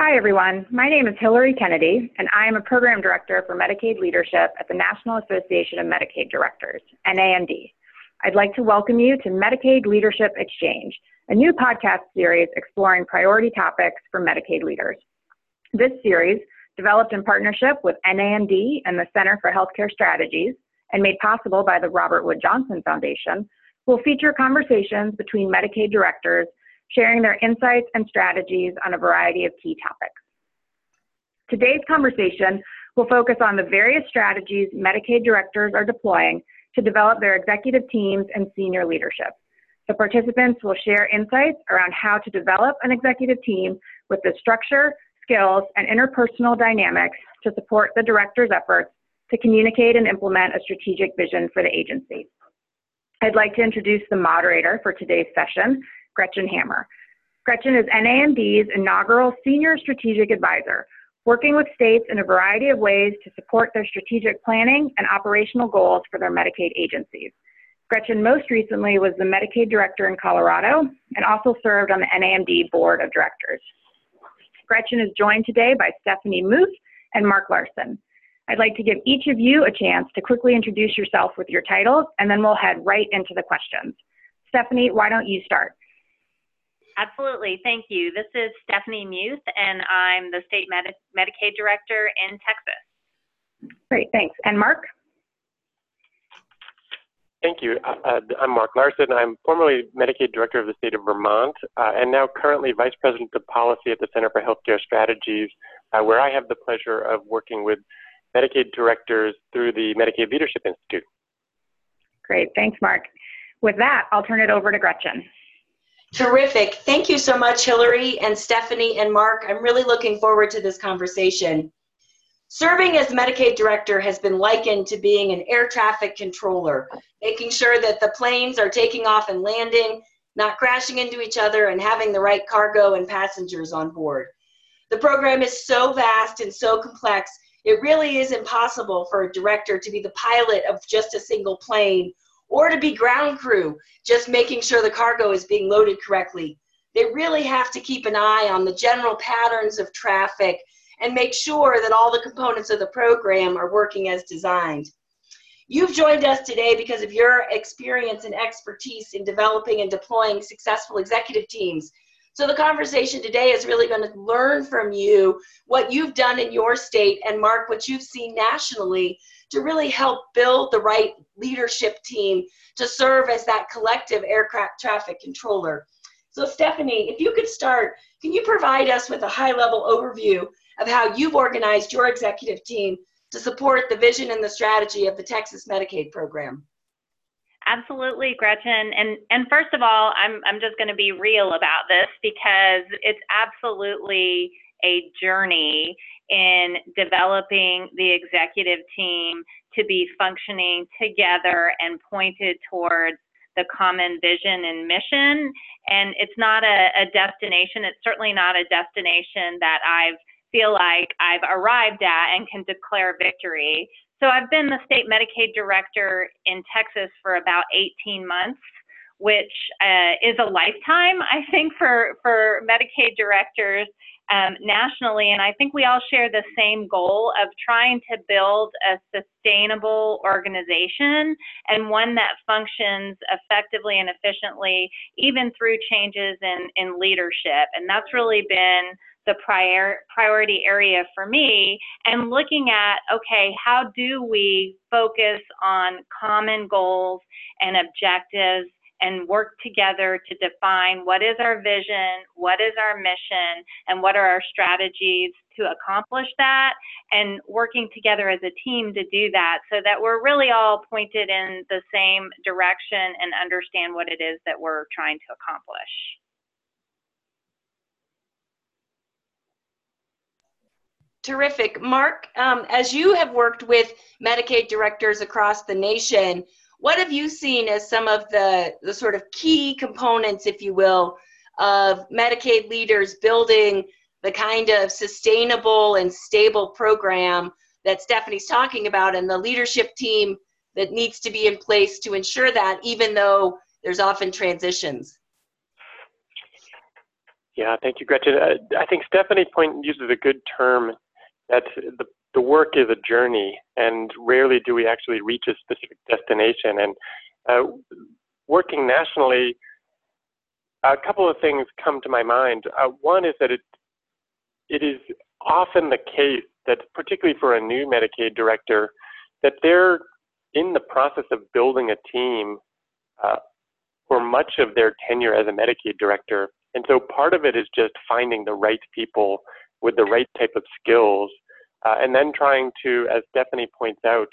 Hi, everyone. My name is Hillary Kennedy, and I am a Program Director for Medicaid Leadership at the National Association of Medicaid Directors, NAMD. I'd like to welcome you to Medicaid Leadership Exchange, a new podcast series exploring priority topics for Medicaid leaders. This series, developed in partnership with NAMD and the Center for Healthcare Strategies, and made possible by the Robert Wood Johnson Foundation, will feature conversations between Medicaid directors sharing their insights and strategies on a variety of key topics. Today's conversation will focus on the various strategies Medicaid directors are deploying to develop their executive teams and senior leadership. The participants will share insights around how to develop an executive team with the structure, skills, and interpersonal dynamics to support the director's efforts to communicate and implement a strategic vision for the agency. I'd like to introduce the moderator for today's session, Gretchen Hammer. Gretchen is NAMD's inaugural Senior Strategic Advisor, working with states in a variety of ways to support their strategic planning and operational goals for their Medicaid agencies. Gretchen most recently was the Medicaid Director in Colorado and also served on the NAMD Board of Directors. Gretchen is joined today by Stephanie Muth and Mark Larson. I'd like to give each of you a chance to quickly introduce yourself with your titles, and then we'll head right into the questions. Stephanie, why don't you start? Absolutely. Thank you. This is Stephanie Muth, and I'm the State Medi Medicaid Director in Texas. Great. Thanks. And Mark? Thank you. Uh, uh, I'm Mark Larson. I'm formerly Medicaid Director of the state of Vermont uh, and now currently Vice President of Policy at the Center for Healthcare Strategies, uh, where I have the pleasure of working with Medicaid directors through the Medicaid Leadership Institute. Great. Thanks, Mark. With that, I'll turn it over to Gretchen. Terrific. Thank you so much, Hillary and Stephanie and Mark. I'm really looking forward to this conversation. Serving as Medicaid director has been likened to being an air traffic controller, making sure that the planes are taking off and landing, not crashing into each other, and having the right cargo and passengers on board. The program is so vast and so complex, it really is impossible for a director to be the pilot of just a single plane or to be ground crew, just making sure the cargo is being loaded correctly. They really have to keep an eye on the general patterns of traffic and make sure that all the components of the program are working as designed. You've joined us today because of your experience and expertise in developing and deploying successful executive teams. So the conversation today is really going to learn from you what you've done in your state and Mark what you've seen nationally to really help build the right leadership team to serve as that collective aircraft traffic controller. So, Stephanie, if you could start, can you provide us with a high level overview of how you've organized your executive team to support the vision and the strategy of the Texas Medicaid program? Absolutely, Gretchen. And and first of all, I'm I'm just going to be real about this because it's absolutely a journey in developing the executive team to be functioning together and pointed towards the common vision and mission. And it's not a, a destination, it's certainly not a destination that I feel like I've arrived at and can declare victory. So I've been the state Medicaid director in Texas for about 18 months which uh, is a lifetime, I think, for, for Medicaid directors um, nationally. And I think we all share the same goal of trying to build a sustainable organization and one that functions effectively and efficiently, even through changes in, in leadership. And that's really been the prior priority area for me and looking at okay how do we focus on common goals and objectives and work together to define what is our vision, what is our mission, and what are our strategies to accomplish that, and working together as a team to do that so that we're really all pointed in the same direction and understand what it is that we're trying to accomplish. Terrific. Mark, um, as you have worked with Medicaid directors across the nation, what have you seen as some of the, the sort of key components, if you will, of Medicaid leaders building the kind of sustainable and stable program that Stephanie's talking about and the leadership team that needs to be in place to ensure that, even though there's often transitions? Yeah, thank you, Gretchen. Uh, I think Stephanie Point uses a good term that the, the work is a journey, and rarely do we actually reach a specific destination. And uh, working nationally, a couple of things come to my mind. Uh, one is that it it is often the case that, particularly for a new Medicaid director, that they're in the process of building a team uh, for much of their tenure as a Medicaid director. And so part of it is just finding the right people with the right type of skills, uh, and then trying to, as Stephanie points out,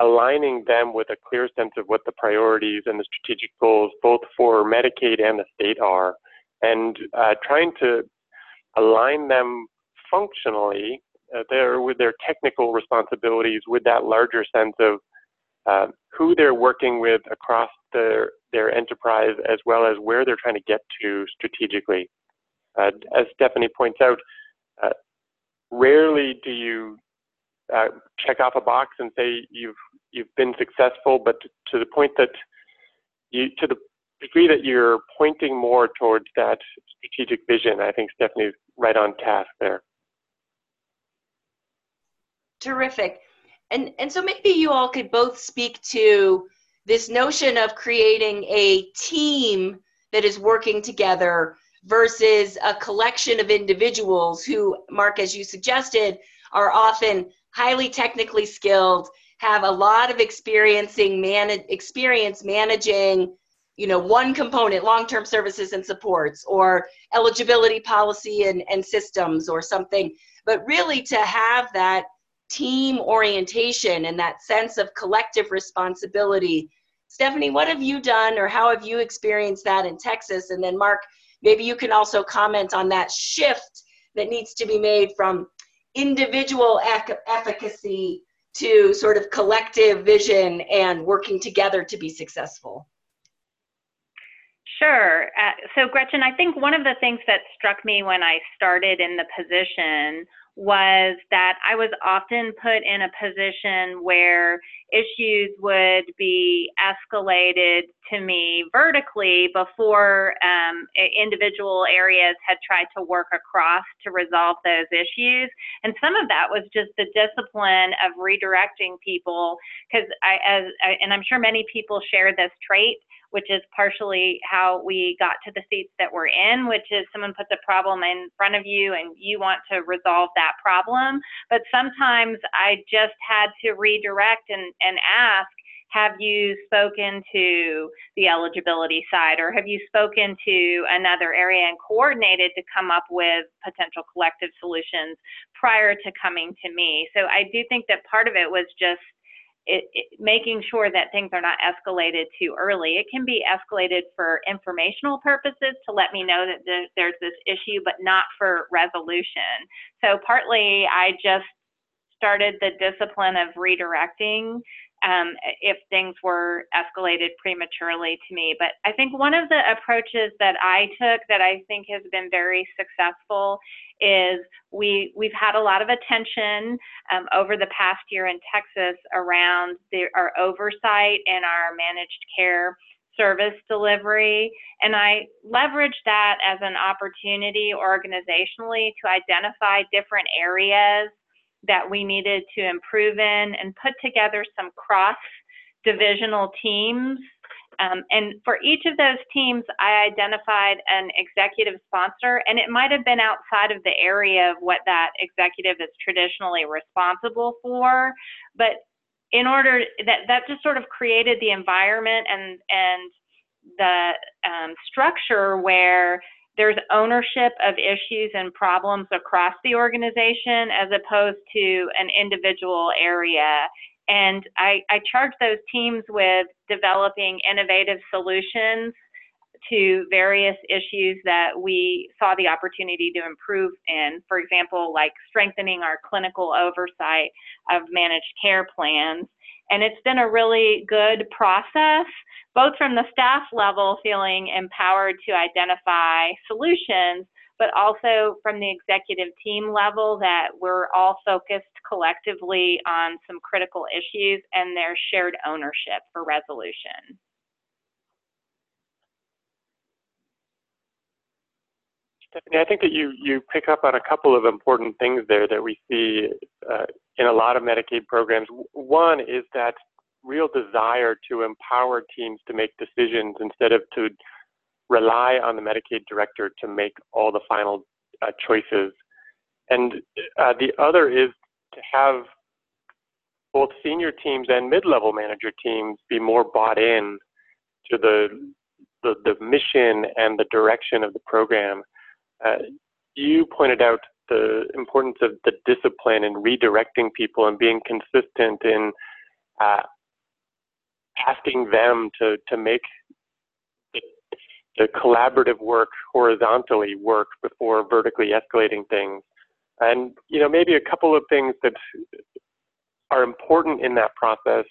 aligning them with a clear sense of what the priorities and the strategic goals, both for Medicaid and the state, are, and uh, trying to align them functionally uh, their, with their technical responsibilities with that larger sense of uh, who they're working with across their, their enterprise as well as where they're trying to get to strategically. Uh, as Stephanie points out, uh, rarely do you uh, check off a box and say you've you've been successful, but to, the point that you to the degree that you're pointing more towards that strategic vision, I think Stephanie's right on task there. Terrific. And, and so maybe you all could both speak to this notion of creating a team that is working together versus a collection of individuals who, Mark, as you suggested, are often highly technically skilled, have a lot of experiencing man- experience managing you know one component long-term services and supports or eligibility policy and, and systems or something. But really to have that team orientation and that sense of collective responsibility. Stephanie what have you done or how have you experienced that in texas? And then mark maybe you can also comment on that shift that needs to be made from individual efficacy to sort of collective vision and working together to be successful Sure. Uh, so, Gretchen, I think one of the things that struck me when I started in the position was that I was often put in a position where issues would be escalated to me vertically before um, individual areas had tried to work across to resolve those issues. And some of that was just the discipline of redirecting people, because I, as I, and I'm sure many people share this trait which is partially how we got to the seats that we're in, which is someone puts a problem in front of you and you want to resolve that problem. But sometimes I just had to redirect and, and ask, have you spoken to the eligibility side or have you spoken to another area and coordinated to come up with potential collective solutions prior to coming to me? So I do think that part of it was just it, it, making sure that things are not escalated too early. It can be escalated for informational purposes to let me know that there's this issue, but not for resolution. So partly I just started the discipline of redirecting um, if things were escalated prematurely to me. But I think one of the approaches that I took that I think has been very successful is we we've had a lot of attention um, over the past year in Texas around the, our oversight and our managed care service delivery. And I leveraged that as an opportunity organizationally to identify different areas that we needed to improve in and put together some cross divisional teams. Um, and for each of those teams, I identified an executive sponsor, and it might have been outside of the area of what that executive is traditionally responsible for. But in order that that just sort of created the environment and and the um, structure where there's ownership of issues and problems across the organization as opposed to an individual area. And I, I charge those teams with developing innovative solutions to various issues that we saw the opportunity to improve in. For example, like strengthening our clinical oversight of managed care plans. And it's been a really good process both from the staff level feeling empowered to identify solutions, but also from the executive team level that we're all focused collectively on some critical issues and their shared ownership for resolution. Stephanie, I think that you, you pick up on a couple of important things there that we see uh, in a lot of Medicaid programs. One is that real desire to empower teams to make decisions instead of to rely on the Medicaid director to make all the final uh, choices. And uh, the other is to have both senior teams and mid-level manager teams be more bought in to the, the, the mission and the direction of the program. Uh, you pointed out the importance of the discipline and redirecting people and being consistent in uh, asking them to, to make the, the collaborative work horizontally work before vertically escalating things. And, you know, maybe a couple of things that are important in that process.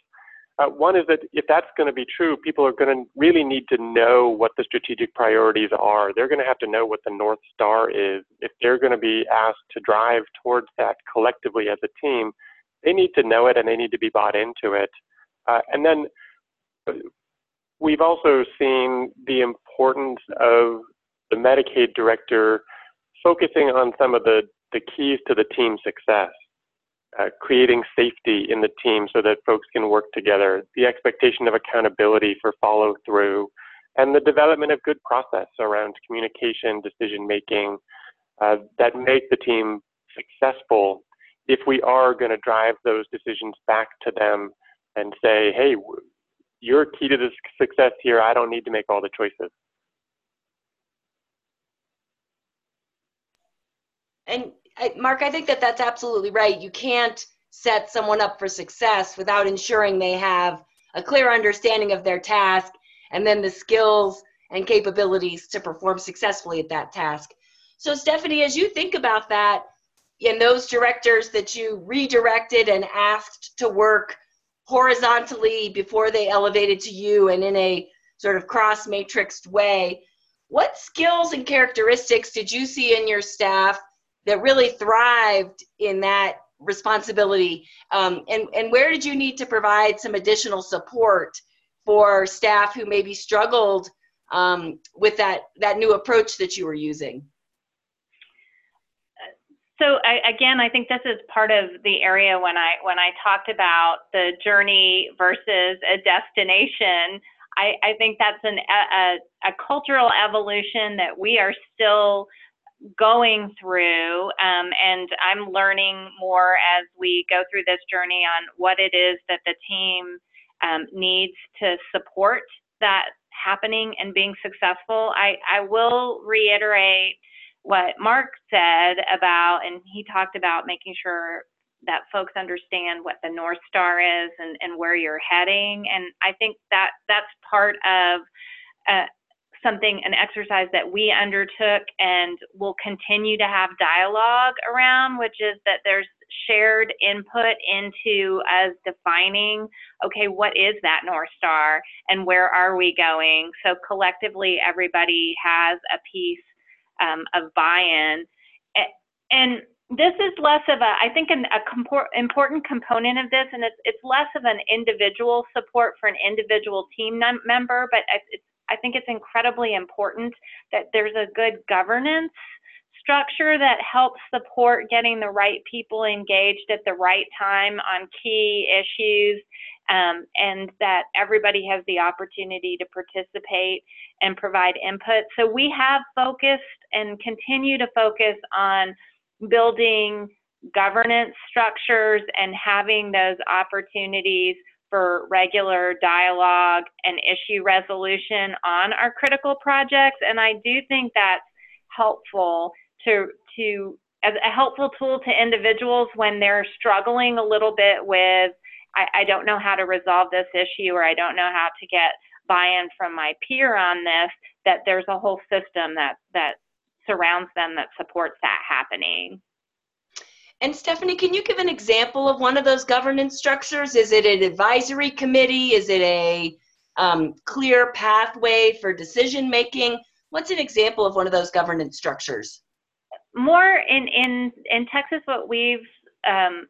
Uh, one is that if that's going to be true, people are going to really need to know what the strategic priorities are. They're going to have to know what the North Star is. If they're going to be asked to drive towards that collectively as a team, they need to know it and they need to be bought into it. Uh, and then uh, we've also seen the importance of the Medicaid director focusing on some of the, the keys to the team success uh, creating safety in the team so that folks can work together, the expectation of accountability for follow through, and the development of good process around communication, decision making uh, that make the team successful if we are going to drive those decisions back to them and say, hey, you're key to the success here. I don't need to make all the choices. And Mark, I think that that's absolutely right. You can't set someone up for success without ensuring they have a clear understanding of their task and then the skills and capabilities to perform successfully at that task. So, Stephanie, as you think about that, and those directors that you redirected and asked to work horizontally before they elevated to you and in a sort of cross matrixed way, what skills and characteristics did you see in your staff that really thrived in that responsibility? Um, and, and where did you need to provide some additional support for staff who maybe struggled um, with that, that new approach that you were using? So I, again, I think this is part of the area when I when I talked about the journey versus a destination. I, I think that's an, a, a cultural evolution that we are still going through, um, and I'm learning more as we go through this journey on what it is that the team um, needs to support that happening and being successful. I, I will reiterate what Mark said about, and he talked about making sure that folks understand what the North Star is and, and where you're heading. And I think that that's part of uh, something, an exercise that we undertook and will continue to have dialogue around, which is that there's shared input into us defining, okay, what is that North Star and where are we going? So collectively, everybody has a piece um, of buy-in. And this is less of a, I think, an a compor- important component of this, and it's, it's less of an individual support for an individual team member, but it's I think it's incredibly important that there's a good governance structure that helps support getting the right people engaged at the right time on key issues um, and that everybody has the opportunity to participate and provide input. So we have focused and continue to focus on building governance structures and having those opportunities for regular dialogue and issue resolution on our critical projects. And I do think that's helpful to, to as a helpful tool to individuals when they're struggling a little bit with, I, I don't know how to resolve this issue or I don't know how to get buy-in from my peer on this, that there's a whole system that, that surrounds them that supports that happening. And Stephanie, can you give an example of one of those governance structures? Is it an advisory committee? Is it a um, clear pathway for decision making? What's an example of one of those governance structures? More in in in Texas, what we've um,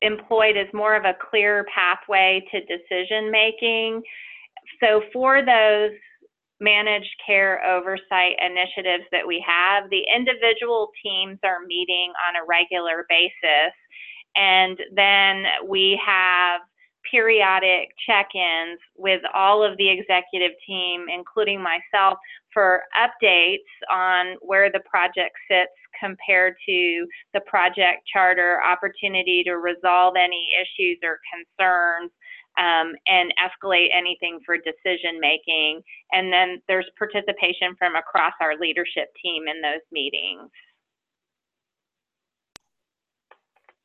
employed is more of a clear pathway to decision making. So for those managed care oversight initiatives that we have, the individual teams are meeting on a regular basis. And then we have periodic check-ins with all of the executive team, including myself, for updates on where the project sits compared to the project charter, opportunity to resolve any issues or concerns, um, and escalate anything for decision making. And then there's participation from across our leadership team in those meetings.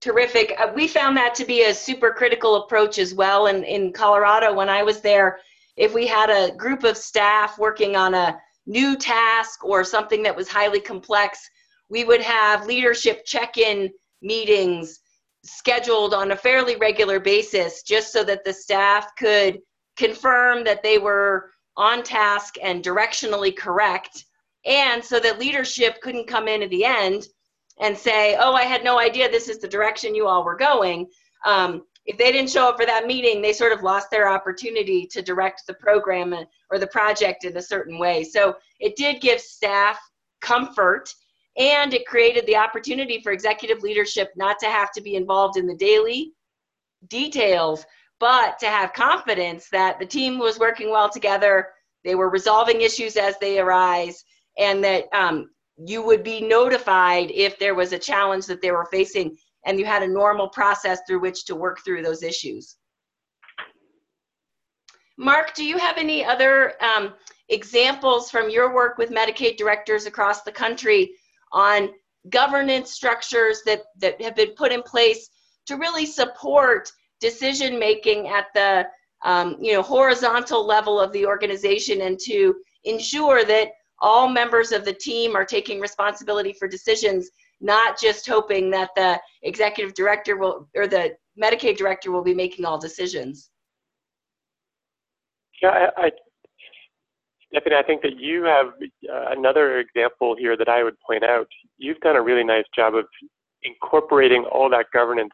Terrific. Uh, we found that to be a super critical approach as well. And in Colorado, when I was there, if we had a group of staff working on a new task or something that was highly complex, we would have leadership check in meetings scheduled on a fairly regular basis just so that the staff could confirm that they were on task and directionally correct, and so that leadership couldn't come in at the end and say, oh, I had no idea this is the direction you all were going. Um, if they didn't show up for that meeting, they sort of lost their opportunity to direct the program or the project in a certain way. So it did give staff comfort and it created the opportunity for executive leadership not to have to be involved in the daily details, but to have confidence that the team was working well together, they were resolving issues as they arise, and that um, you would be notified if there was a challenge that they were facing and you had a normal process through which to work through those issues. Mark, do you have any other um, examples from your work with Medicaid directors across the country on governance structures that, that have been put in place to really support decision making at the um, you know horizontal level of the organization and to ensure that all members of the team are taking responsibility for decisions, not just hoping that the executive director will or the Medicaid director will be making all decisions. Yeah, I, Stephanie, I think that you have uh, another example here that I would point out. You've done a really nice job of incorporating all that governance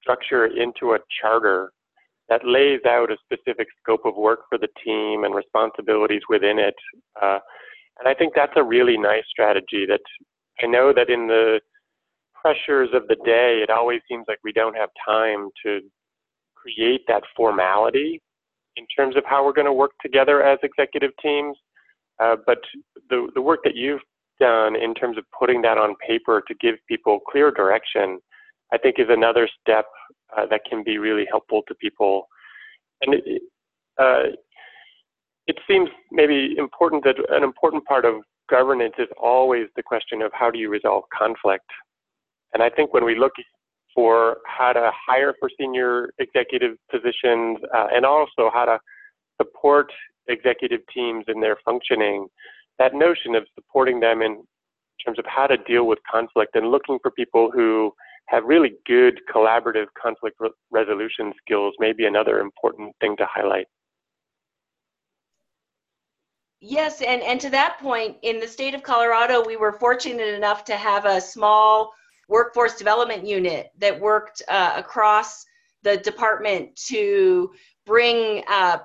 structure into a charter that lays out a specific scope of work for the team and responsibilities within it. Uh, and I think that's a really nice strategy that I know that in the pressures of the day, it always seems like we don't have time to create that formality in terms of how we're going to work together as executive teams. Uh, but the, the work that you've done in terms of putting that on paper to give people clear direction, I think is another step uh, that can be really helpful to people. And it, uh, it seems maybe important that an important part of governance is always the question of how do you resolve conflict. And I think when we look for how to hire for senior executive positions uh, and also how to support executive teams in their functioning, that notion of supporting them in terms of how to deal with conflict and looking for people who have really good collaborative conflict re- resolution skills may be another important thing to highlight. Yes, and, and to that point, in the state of Colorado, we were fortunate enough to have a small workforce development unit that worked uh, across the department to bring uh,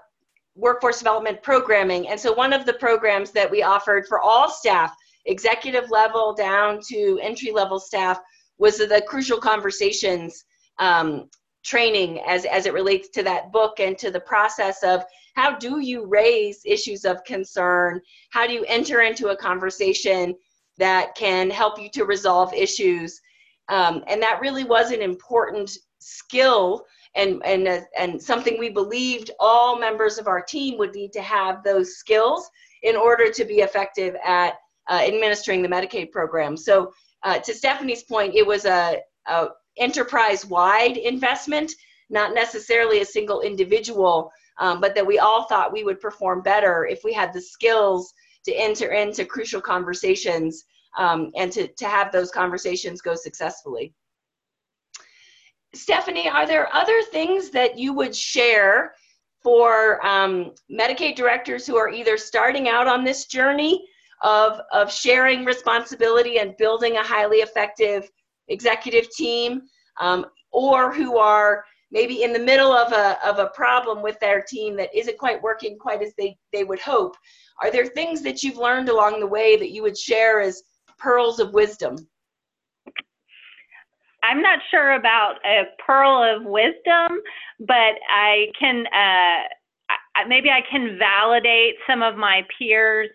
workforce development programming. And so, one of the programs that we offered for all staff, executive level down to entry level staff, was the crucial conversations um, training as, as it relates to that book and to the process of how do you raise issues of concern? How do you enter into a conversation that can help you to resolve issues? Um, and that really was an important skill and, and, uh, and something we believed all members of our team would need to have those skills in order to be effective at uh, administering the Medicaid program. So uh, to Stephanie's point, it was a, a enterprise-wide investment, not necessarily a single individual, um, but that we all thought we would perform better if we had the skills to enter into crucial conversations um, and to, to have those conversations go successfully. Stephanie, are there other things that you would share for um, Medicaid directors who are either starting out on this journey of, of sharing responsibility and building a highly effective executive team, um, or who are maybe in the middle of a, of a problem with their team that isn't quite working quite as they, they would hope. Are there things that you've learned along the way that you would share as pearls of wisdom? I'm not sure about a pearl of wisdom, but I can uh, maybe I can validate some of my peers'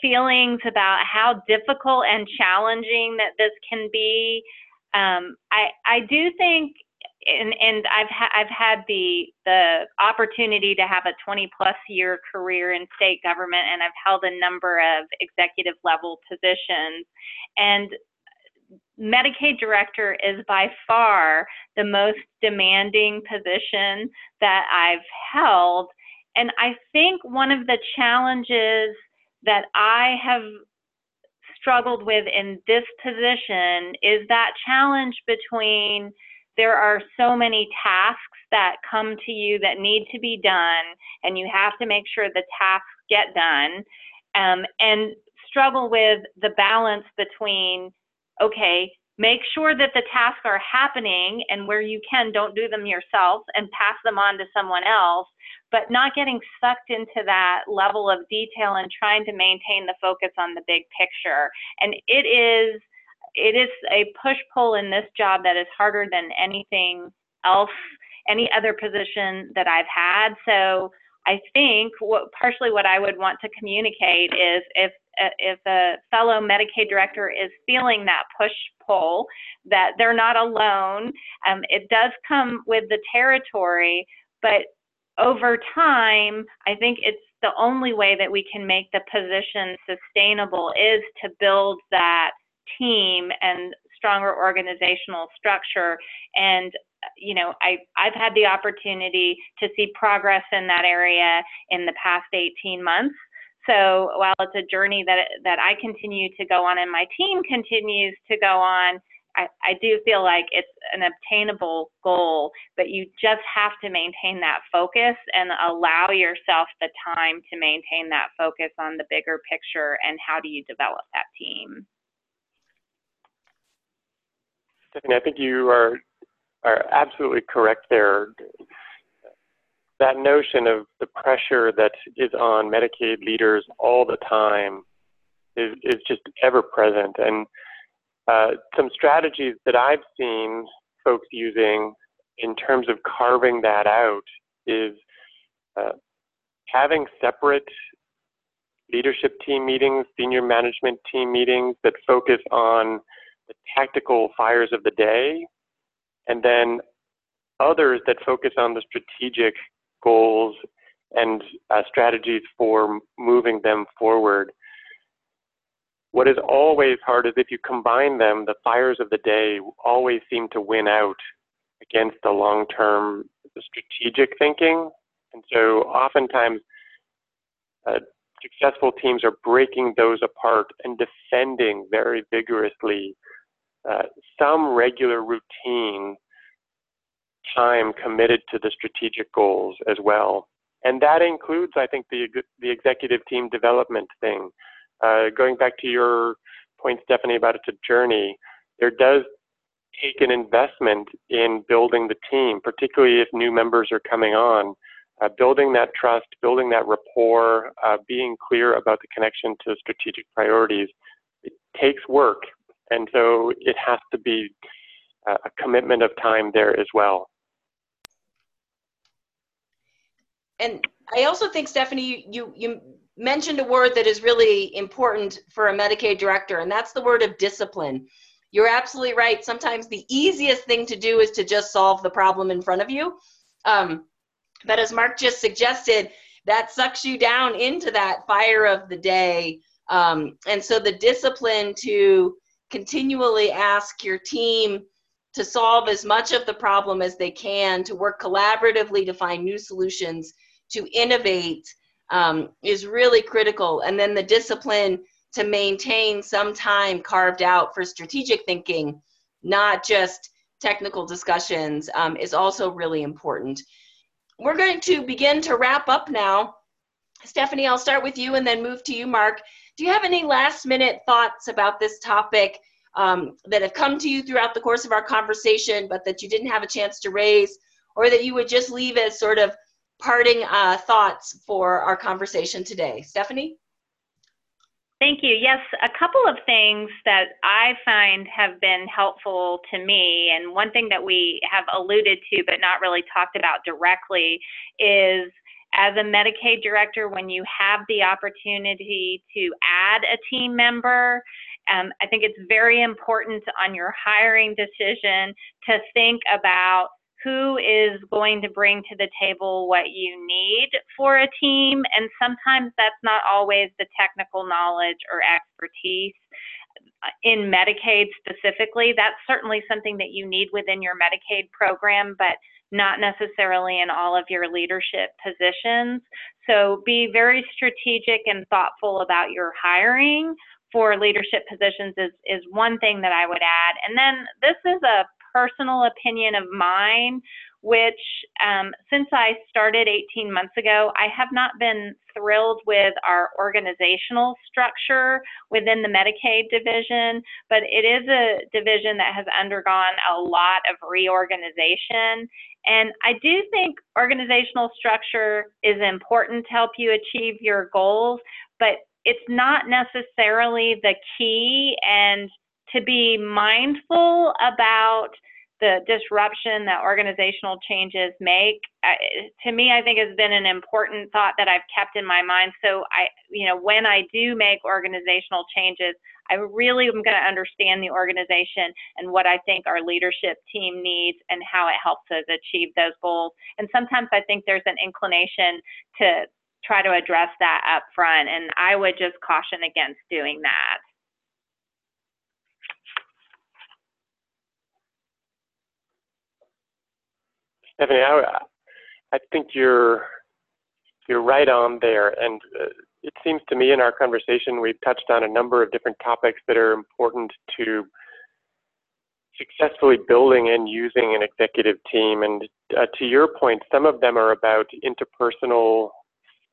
feelings about how difficult and challenging that this can be. Um, I I do think and and I've ha- I've had the the opportunity to have a 20 plus year career in state government, and I've held a number of executive level positions. And Medicaid director is by far the most demanding position that I've held. And I think one of the challenges that I have struggled with in this position is that challenge between there are so many tasks that come to you that need to be done, and you have to make sure the tasks get done, um, and struggle with the balance between, okay, make sure that the tasks are happening, and where you can, don't do them yourself and pass them on to someone else, but not getting sucked into that level of detail and trying to maintain the focus on the big picture. And it is it is a push pull in this job that is harder than anything else, any other position that I've had. So I think what partially what I would want to communicate is if if a fellow Medicaid director is feeling that push pull, that they're not alone. Um, it does come with the territory, but over time, I think it's the only way that we can make the position sustainable is to build that team and stronger organizational structure and you know I, i've had the opportunity to see progress in that area in the past 18 months so while it's a journey that that i continue to go on and my team continues to go on I, I do feel like it's an obtainable goal, but you just have to maintain that focus and allow yourself the time to maintain that focus on the bigger picture and how do you develop that team. Stephanie, I think you are are absolutely correct there. That notion of the pressure that is on Medicaid leaders all the time is, is just ever present. And uh, some strategies that I've seen folks using in terms of carving that out is uh, having separate leadership team meetings, senior management team meetings that focus on the tactical fires of the day, and then others that focus on the strategic goals and uh, strategies for moving them forward. What is always hard is if you combine them, the fires of the day always seem to win out against the long term strategic thinking. And so oftentimes, uh, successful teams are breaking those apart and defending very vigorously uh, some regular routine time committed to the strategic goals as well. And that includes, I think, the, the executive team development thing. Uh, going back to your point, Stephanie, about it's a journey, there does take an investment in building the team, particularly if new members are coming on. Uh, building that trust, building that rapport, uh, being clear about the connection to strategic priorities. It takes work. And so it has to be a commitment of time there as well. And I also think, Stephanie, you, you mentioned a word that is really important for a Medicaid director, and that's the word of discipline. You're absolutely right. Sometimes the easiest thing to do is to just solve the problem in front of you. Um, but as Mark just suggested, that sucks you down into that fire of the day. Um, and so the discipline to continually ask your team to solve as much of the problem as they can, to work collaboratively to find new solutions, to innovate um, is really critical. And then the discipline to maintain some time carved out for strategic thinking, not just technical discussions, um, is also really important. We're going to begin to wrap up now. Stephanie, I'll start with you and then move to you, Mark. Do you have any last minute thoughts about this topic um, that have come to you throughout the course of our conversation, but that you didn't have a chance to raise? or that you would just leave as sort of parting uh, thoughts for our conversation today. Stephanie? Thank you. Yes, a couple of things that I find have been helpful to me, and one thing that we have alluded to but not really talked about directly is as a Medicaid director, when you have the opportunity to add a team member, um, I think it's very important on your hiring decision to think about who is going to bring to the table what you need for a team. And sometimes that's not always the technical knowledge or expertise. In Medicaid specifically, that's certainly something that you need within your Medicaid program, but not necessarily in all of your leadership positions. So be very strategic and thoughtful about your hiring for leadership positions is, is one thing that I would add. And then this is a personal opinion of mine, which um, since I started 18 months ago, I have not been thrilled with our organizational structure within the Medicaid division, but it is a division that has undergone a lot of reorganization. And I do think organizational structure is important to help you achieve your goals, but it's not necessarily the key. And to be mindful about the disruption that organizational changes make. To me i think has been an important thought that i've kept in my mind. So i you know when i do make organizational changes i really am going to understand the organization and what i think our leadership team needs and how it helps us achieve those goals. And sometimes i think there's an inclination to try to address that up front and i would just caution against doing that Stephanie, I, I think you're you're right on there, and uh, it seems to me in our conversation we've touched on a number of different topics that are important to successfully building and using an executive team. And uh, to your point, some of them are about interpersonal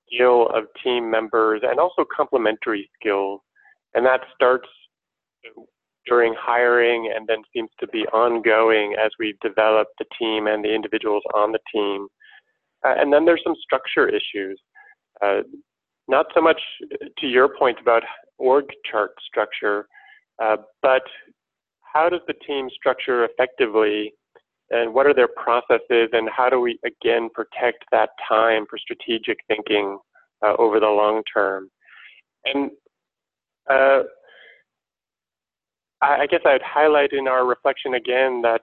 skill of team members and also complementary skills, and that starts during hiring and then seems to be ongoing as we develop the team and the individuals on the team. Uh, and then there's some structure issues. Uh, not so much to your point about org chart structure, uh, but how does the team structure effectively and what are their processes and how do we again protect that time for strategic thinking uh, over the long term? And uh, I guess I'd highlight in our reflection again that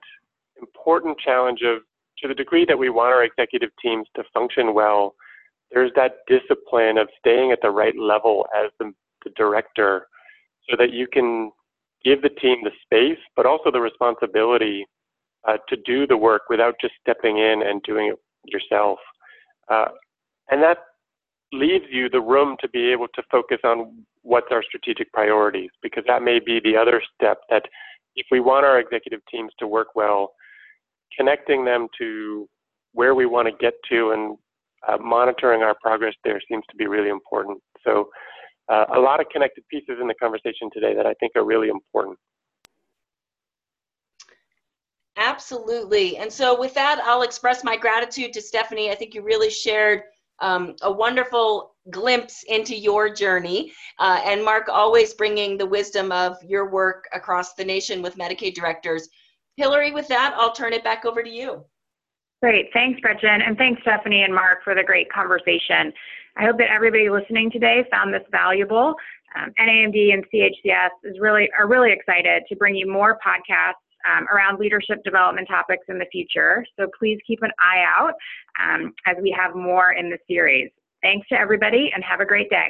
important challenge of to the degree that we want our executive teams to function well, there's that discipline of staying at the right level as the, the director so that you can give the team the space, but also the responsibility uh, to do the work without just stepping in and doing it yourself. Uh, and that leaves you the room to be able to focus on what's our strategic priorities, because that may be the other step that if we want our executive teams to work well, connecting them to where we want to get to and uh, monitoring our progress there seems to be really important. So, uh, a lot of connected pieces in the conversation today that I think are really important. Absolutely. And so, with that, I'll express my gratitude to Stephanie. I think you really shared um, a wonderful glimpse into your journey. Uh, and Mark, always bringing the wisdom of your work across the nation with Medicaid directors. Hillary, with that, I'll turn it back over to you. Great. Thanks, Gretchen. And thanks, Stephanie and Mark, for the great conversation. I hope that everybody listening today found this valuable. Um, NAMD and CHCS is really are really excited to bring you more podcasts um, around leadership development topics in the future. So please keep an eye out um, as we have more in the series. Thanks to everybody and have a great day.